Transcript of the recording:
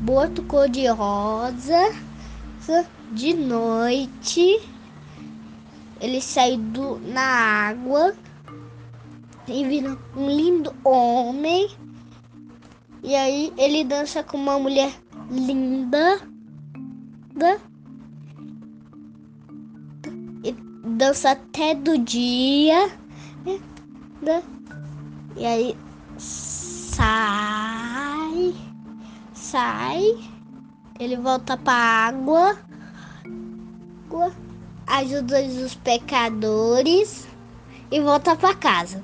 aborto cor-de-rosa. De noite, ele sai do, na água e vira um lindo homem. E aí ele dança com uma mulher linda. E dança até do dia. E aí. Sai. Ele volta pra água. Ajuda os pecadores. E volta pra casa.